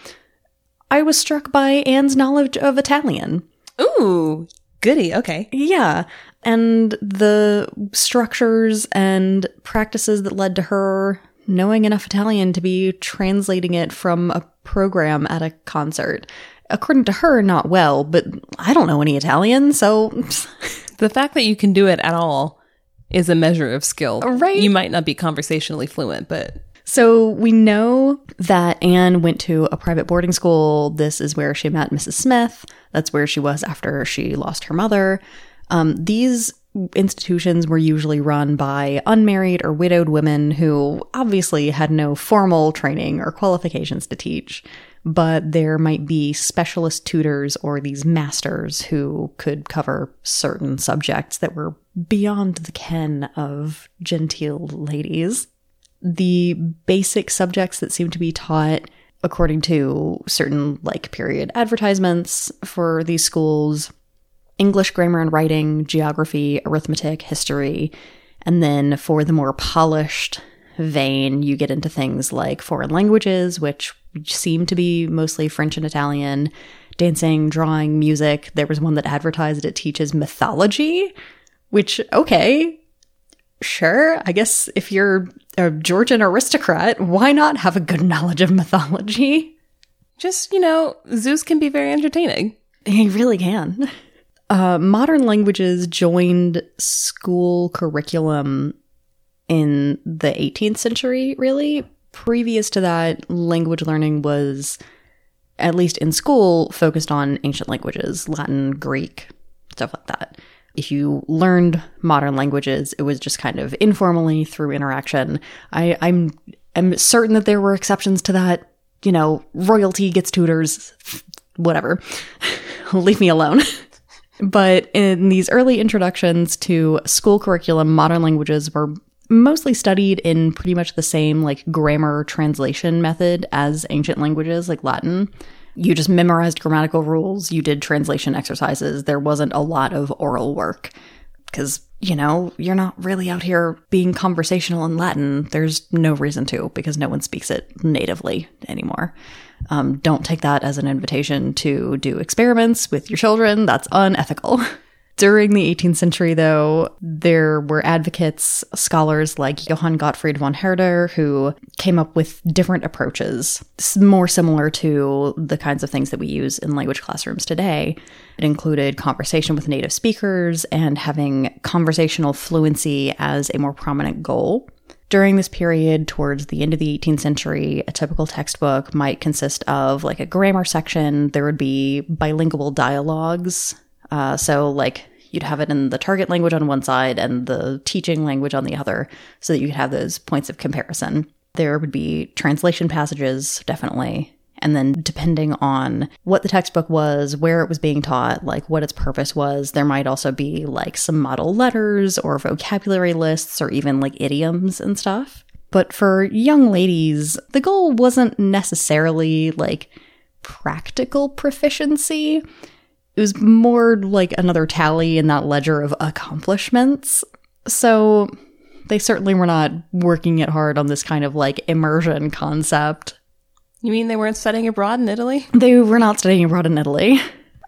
I was struck by Anne's knowledge of Italian. Ooh, goody. Okay. Yeah. And the structures and practices that led to her knowing enough Italian to be translating it from a program at a concert. According to her, not well, but I don't know any Italian, so. the fact that you can do it at all is a measure of skill. Right. You might not be conversationally fluent, but so we know that Anne went to a private boarding school. This is where she met Mrs. Smith. That's where she was after she lost her mother. Um, these institutions were usually run by unmarried or widowed women who obviously had no formal training or qualifications to teach, but there might be specialist tutors or these masters who could cover certain subjects that were beyond the ken of genteel ladies the basic subjects that seem to be taught according to certain like period advertisements for these schools English grammar and writing, geography, arithmetic, history, and then for the more polished vein, you get into things like foreign languages, which seem to be mostly French and Italian, dancing, drawing, music. There was one that advertised it teaches mythology, which, okay, sure, I guess if you're a Georgian aristocrat, why not have a good knowledge of mythology? Just, you know, Zeus can be very entertaining. He really can. Uh, modern languages joined school curriculum in the 18th century, really. Previous to that, language learning was, at least in school, focused on ancient languages Latin, Greek, stuff like that. If you learned modern languages, it was just kind of informally through interaction. I, I'm am certain that there were exceptions to that. You know, royalty gets tutors, whatever. Leave me alone. but in these early introductions to school curriculum, modern languages were mostly studied in pretty much the same like grammar translation method as ancient languages like Latin. You just memorized grammatical rules, you did translation exercises. There wasn't a lot of oral work because, you know, you're not really out here being conversational in Latin. There's no reason to because no one speaks it natively anymore. Um, don't take that as an invitation to do experiments with your children. That's unethical. During the 18th century, though, there were advocates, scholars like Johann Gottfried von Herder, who came up with different approaches, more similar to the kinds of things that we use in language classrooms today. It included conversation with native speakers and having conversational fluency as a more prominent goal. During this period, towards the end of the 18th century, a typical textbook might consist of like a grammar section. There would be bilingual dialogues uh, so, like, you'd have it in the target language on one side and the teaching language on the other, so that you could have those points of comparison. There would be translation passages, definitely. And then, depending on what the textbook was, where it was being taught, like what its purpose was, there might also be like some model letters or vocabulary lists or even like idioms and stuff. But for young ladies, the goal wasn't necessarily like practical proficiency it was more like another tally in that ledger of accomplishments. So they certainly were not working it hard on this kind of like immersion concept. You mean they weren't studying abroad in Italy? They were not studying abroad in Italy.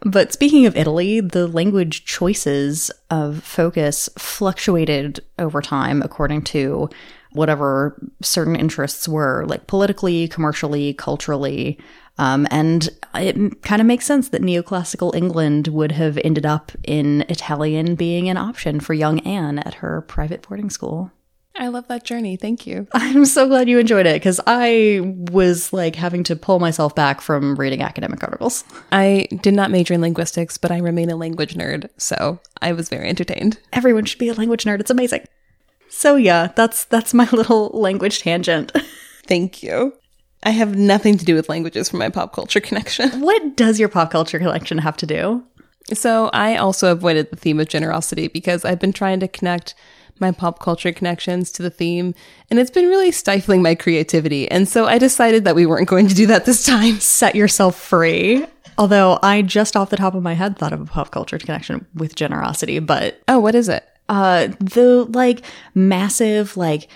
But speaking of Italy, the language choices of focus fluctuated over time according to whatever certain interests were, like politically, commercially, culturally. Um, and it kind of makes sense that neoclassical England would have ended up in Italian being an option for young Anne at her private boarding school. I love that journey. Thank you. I'm so glad you enjoyed it because I was like having to pull myself back from reading academic articles. I did not major in linguistics, but I remain a language nerd, so I was very entertained. Everyone should be a language nerd. It's amazing. So yeah, that's that's my little language tangent. Thank you. I have nothing to do with languages for my pop culture connection. What does your pop culture collection have to do? So I also avoided the theme of generosity because I've been trying to connect my pop culture connections to the theme, and it's been really stifling my creativity. And so I decided that we weren't going to do that this time. Set yourself free. Although I just off the top of my head thought of a pop culture connection with generosity, but Oh, what is it? uh the like massive like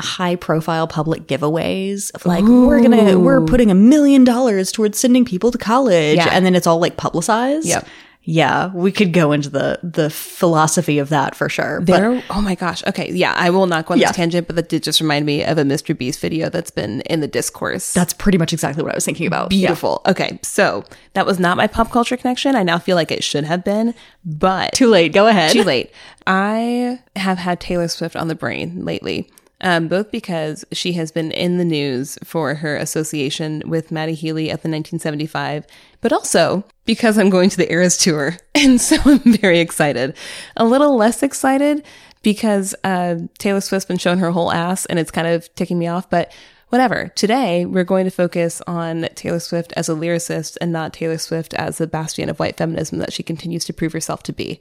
high profile public giveaways of like we're gonna we're putting a million dollars towards sending people to college Yeah. and then it's all like publicized Yep. yeah we could go into the the philosophy of that for sure but oh my gosh. Okay. Yeah. I will not go on Yeah. this tangent, but that did just remind me of a Mr. Beast video that's been in the discourse. that's pretty much exactly what i was thinking about Yeah. beautiful. Okay. So that was not my pop culture connection. I now feel like it should have been, but too late go ahead too late. I have had Taylor Swift on the brain lately. Um, both because she has been in the news for her association with Matty Healy at the 1975, but also because I'm going to the Eras tour. And so I'm very excited. A little less excited because uh, Taylor Swift's been showing her whole ass and it's kind of ticking me off, but whatever. Today, we're going to focus on Taylor Swift as a lyricist and not Taylor Swift as the bastion of white feminism that she continues to prove herself to be.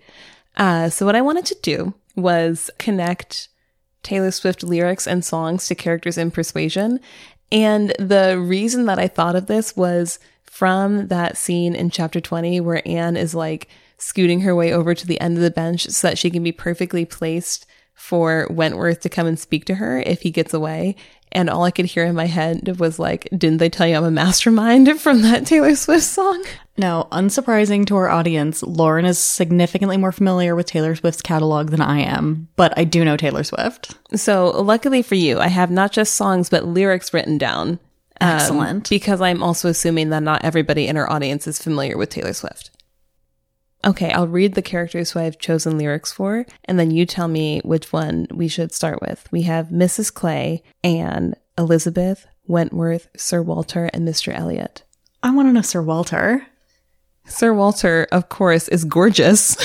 Uh, so, what I wanted to do was connect Taylor Swift lyrics and songs to characters in Persuasion. And the reason that I thought of this was from that scene in chapter 20 where Anne is like scooting her way over to the end of the bench so that she can be perfectly placed for Wentworth to come and speak to her if he gets away. And all I could hear in my head was like, didn't they tell you I'm a mastermind from that Taylor Swift song? Now, unsurprising to our audience, Lauren is significantly more familiar with Taylor Swift's catalog than I am, but I do know Taylor Swift. So luckily for you, I have not just songs, but lyrics written down. um, Excellent. because I'm also assuming that not everybody in our audience is familiar with Taylor Swift. Okay, I'll read the characters who I've chosen lyrics for, and then you tell me which one we should start with. We have Mrs. Clay, Anne, Elizabeth, Wentworth, Sir Walter, and Mr. Elliot. I want to know Sir Walter. Sir Walter, of course, is gorgeous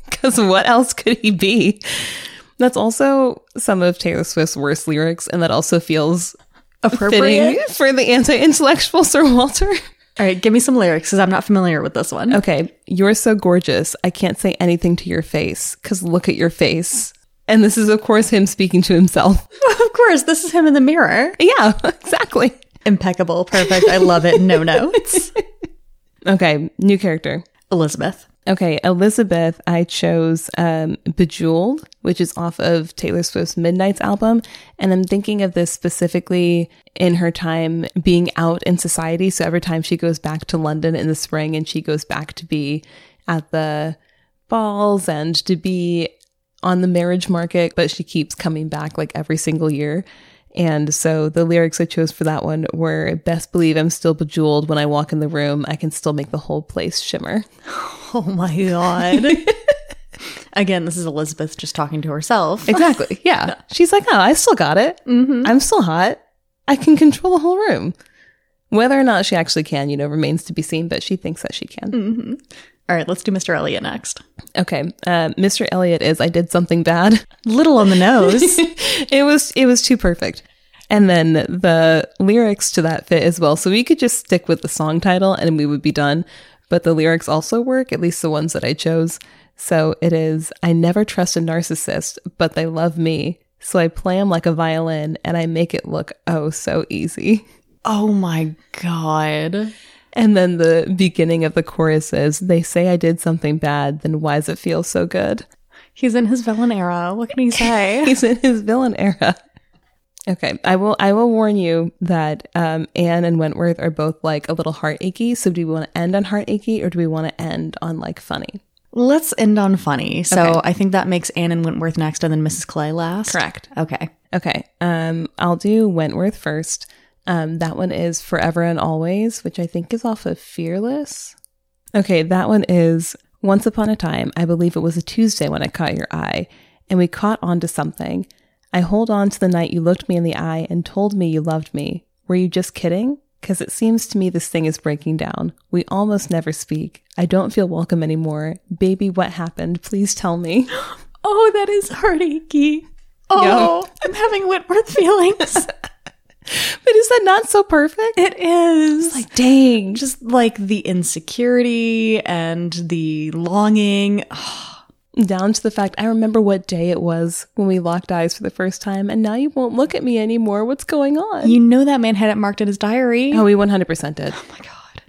because what else could he be? That's also some of Taylor Swift's worst lyrics, and that also feels Appropriate. for the anti-intellectual Sir Walter. All right, give me some lyrics because I'm not familiar with this one. Okay, you're so gorgeous. I can't say anything to your face because look at your face. And this is, of course, him speaking to himself. of course, this is him in the mirror. Yeah, exactly. Impeccable, perfect. I love it. No notes. Okay, new character. Elizabeth. Okay, Elizabeth, I chose um, Bejeweled, which is off of Taylor Swift's Midnights album. And I'm thinking of this specifically in her time being out in society. So every time she goes back to London in the spring and she goes back to be at the balls and to be on the marriage market, but she keeps coming back like every single year. And so the lyrics I chose for that one were best believe I'm still bejeweled when I walk in the room. I can still make the whole place shimmer. Oh my God. Again, this is Elizabeth just talking to herself. Exactly. Yeah. She's like, oh, I still got it. Mm-hmm. I'm still hot. I can control the whole room. Whether or not she actually can, you know, remains to be seen, but she thinks that she can. Mm-hmm. All right, let's do Mr. Elliot next. Okay. Uh, Mr. Elliot is I did something bad. Little on the nose. it was it was too perfect. And then the lyrics to that fit as well. So we could just stick with the song title and we would be done. But the lyrics also work, at least the ones that I chose. So it is I never trust a narcissist, but they love me. So I play them like a violin and I make it look oh so easy. oh my God. And then the beginning of the chorus is they say I did something bad, then why does it feel so good? He's in his villain era. What can he say? He's in his villain era. Okay, I will. I will warn you that um, Anne and Wentworth are both like a little heartachy. So, do we want to end on heartachy, or do we want to end on like funny? Let's end on funny. So Okay. I think that makes Anne and Wentworth next and then Mrs. Clay last. Correct. Okay. Okay, um, I'll do Wentworth first. Um, that one is Forever and Always, which I think is off of Fearless. Okay, that one is Once Upon a Time. I believe it was a Tuesday when I caught your eye, and we caught on to something. I hold on to the night you looked me in the eye and told me you loved me. Were you just kidding? Because it seems to me this thing is breaking down. We almost never speak. I don't feel welcome anymore. Baby, what happened? Please tell me. Oh, that is heartachy. Oh, I'm having Wentworth feelings. But is that not so perfect? it is. Like, dang. just like the insecurity and the longing. down to the fact I remember what day it was when we locked eyes for the first time, and now you won't look at me anymore. What's going on? You know that man had it marked in his diary. oh, we 100% did. Oh my God.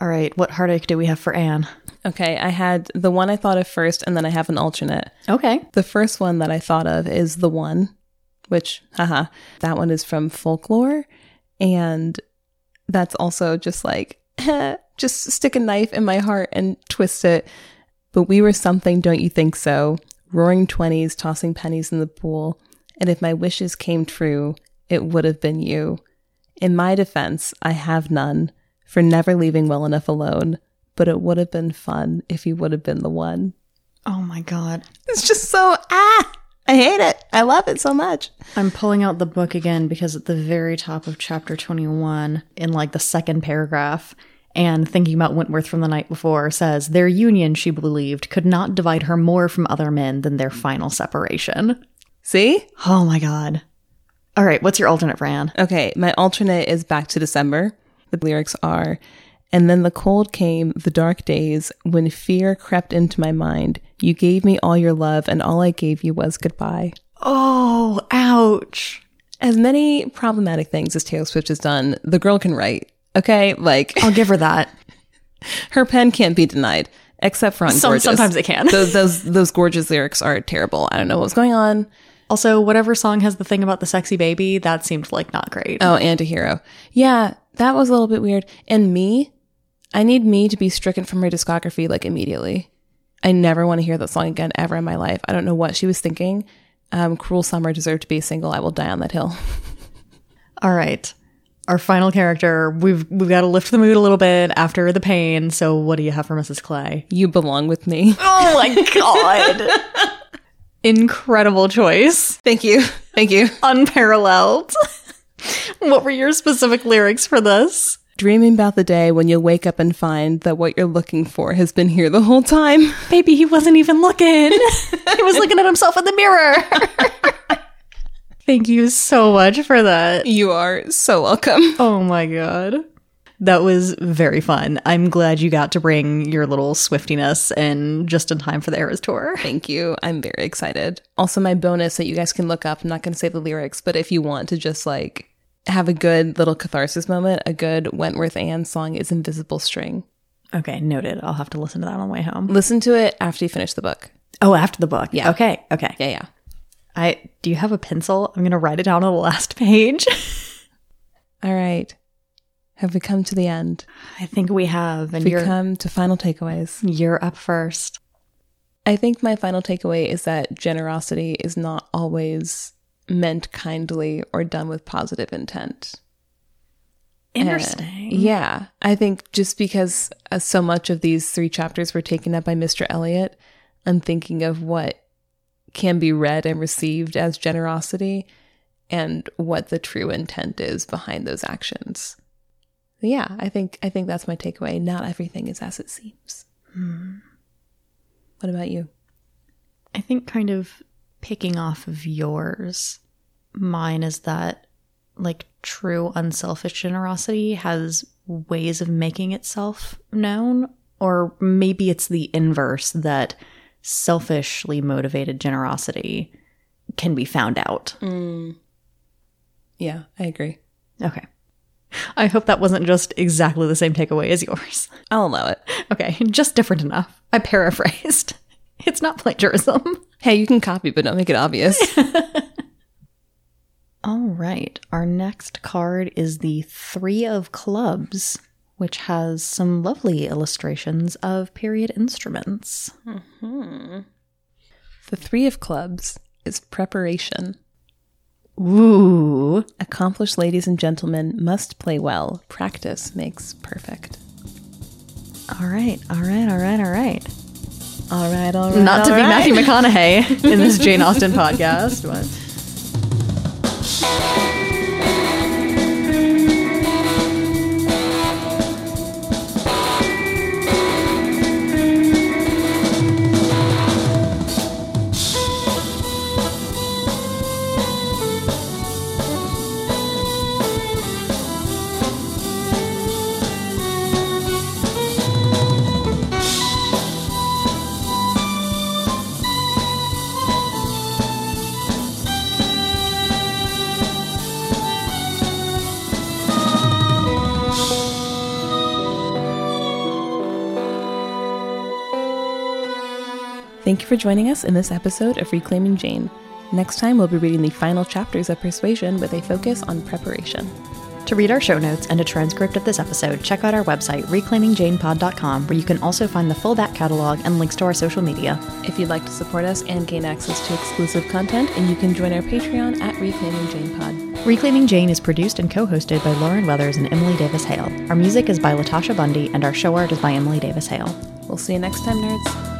All right, what heartache do we have for Anne? Okay, I had the one I thought of first, and then I have an alternate. Okay. The first one that I thought of is The One, which, haha, that one is from folklore. And that's also just like, just stick a knife in my heart and twist it. But we were something, don't you think so? Roaring 20s, tossing pennies in the pool. And if my wishes came true, it would have been you. In my defense, I have none for never leaving well enough alone, but it would have been fun if you would have been the one. Oh my God. It's just so ah, I hate it. I love it so much. I'm pulling out the book again because at the very top of chapter 21, in like the second paragraph, and thinking about Wentworth from the night before says, Their union, she believed, could not divide her more from other men than their final separation. See? Oh my God. All right, what's your alternate for Anne? Okay, my alternate is Back to December. The lyrics are, and then the cold came, the dark days, when fear crept into my mind. You gave me all your love, and all I gave you was goodbye. Oh, ouch. As many problematic things as Taylor Swift has done, the girl can write. Okay, like I'll give her that. her pen can't be denied, except for on Some- gorgeous. sometimes it can. those, those those gorgeous lyrics are terrible. I don't know what's going on. Also, whatever song has the thing about the sexy baby, that seemed like not great. Oh, Anti-Hero. Yeah, that was a little bit weird. And me, I need me to be stricken from her discography like immediately. I never want to hear that song again ever in my life. I don't know what she was thinking. Um, Cruel Summer deserved to be a single. I will die on that hill. All right. Our final character, we've we've got to lift the mood a little bit after the pain. So what do you have for Mrs. Clay? You belong with me. Oh my god. Incredible choice. Thank you. Thank you. Unparalleled. what were your specific lyrics for this? Dreaming about the day when you'll wake up and find that what you're looking for has been here the whole time. Maybe he wasn't even looking. he was looking at himself in the mirror. Thank you so much for that. You are so welcome. Oh my god. That was very fun. I'm glad you got to bring your little swiftiness in just in time for the Eras tour. Thank you. I'm very excited. Also, my bonus that you guys can look up. I'm not going to say the lyrics, but if you want to just like have a good little catharsis moment, a good Wentworth Anne song is Invisible String. Okay, noted. I'll have to listen to that on the way home. Listen to it after you finish the book. Oh, after the book. Yeah. Okay. Okay. Yeah, yeah. I do you have a pencil? I'm gonna write it down on the last page. All right. Have we come to the end? I think we have, and We you're come to final takeaways. you're up first. I think my final takeaway is that generosity is not always meant kindly or done with positive intent. Interesting. Yeah. I think just because uh, so much of these three chapters were taken up by Mr. Elliot, I'm thinking of what can be read and received as generosity and what the true intent is behind those actions. Yeah, I think I think that's my takeaway. Not everything is as it seems. What about you? I think kind of picking off of yours, mine is that like true unselfish generosity has ways of making itself known, or maybe it's the inverse that selfishly motivated generosity can be found out. Mm. Yeah, I agree. Okay. I hope that wasn't just exactly the same takeaway as yours. I'll allow it. Okay, just different enough. I paraphrased. It's not plagiarism. Hey, you can copy, but don't make it obvious. All right. Our next card is the Three of Clubs, which has some lovely illustrations of period instruments. Mm-hmm. the Three of Clubs is preparation. Ooh. Accomplished ladies and gentlemen must play well. Practice makes perfect. All right. All right. All right. All right. All right, all right. Not to all be. Matthew McConaughey in this Jane Austen podcast, but. You for joining us in this episode of Reclaiming Jane. Next time, we'll be reading the final chapters of Persuasion with a focus on preparation. To read our show notes and a transcript of this episode, check out our website, reclaimingjanepod.com, where you can also find the full back catalog and links to our social media. If you'd like to support us and gain access to exclusive content, and you can join our Patreon at Reclaiming Jane Pod. Reclaiming Jane is produced and co hosted by Lauren Weathers and Emily Davis Hale. Our music is by Latasha Bundy, and our show art is by Emily Davis Hale. We'll see you next time, nerds.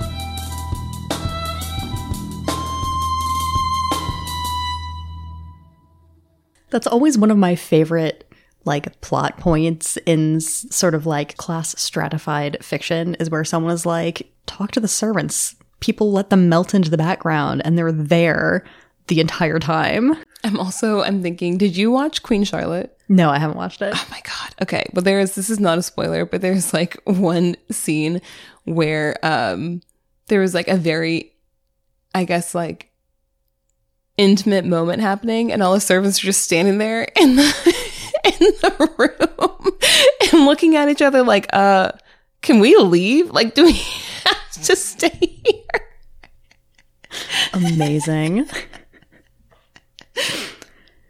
That's always one of my favorite like plot points in sort of like class stratified fiction is where someone is like talk to the servants people let them melt into the background and they're there the entire time I'm also I'm thinking, did you watch Queen Charlotte? no i haven't watched it Oh my god. Okay, well there's this is not a spoiler, but there's like one scene where um there was like a very I guess like intimate moment happening and all the servants are just standing there in the in the room and looking at each other like uh can we leave? Like do we have to stay here? amazing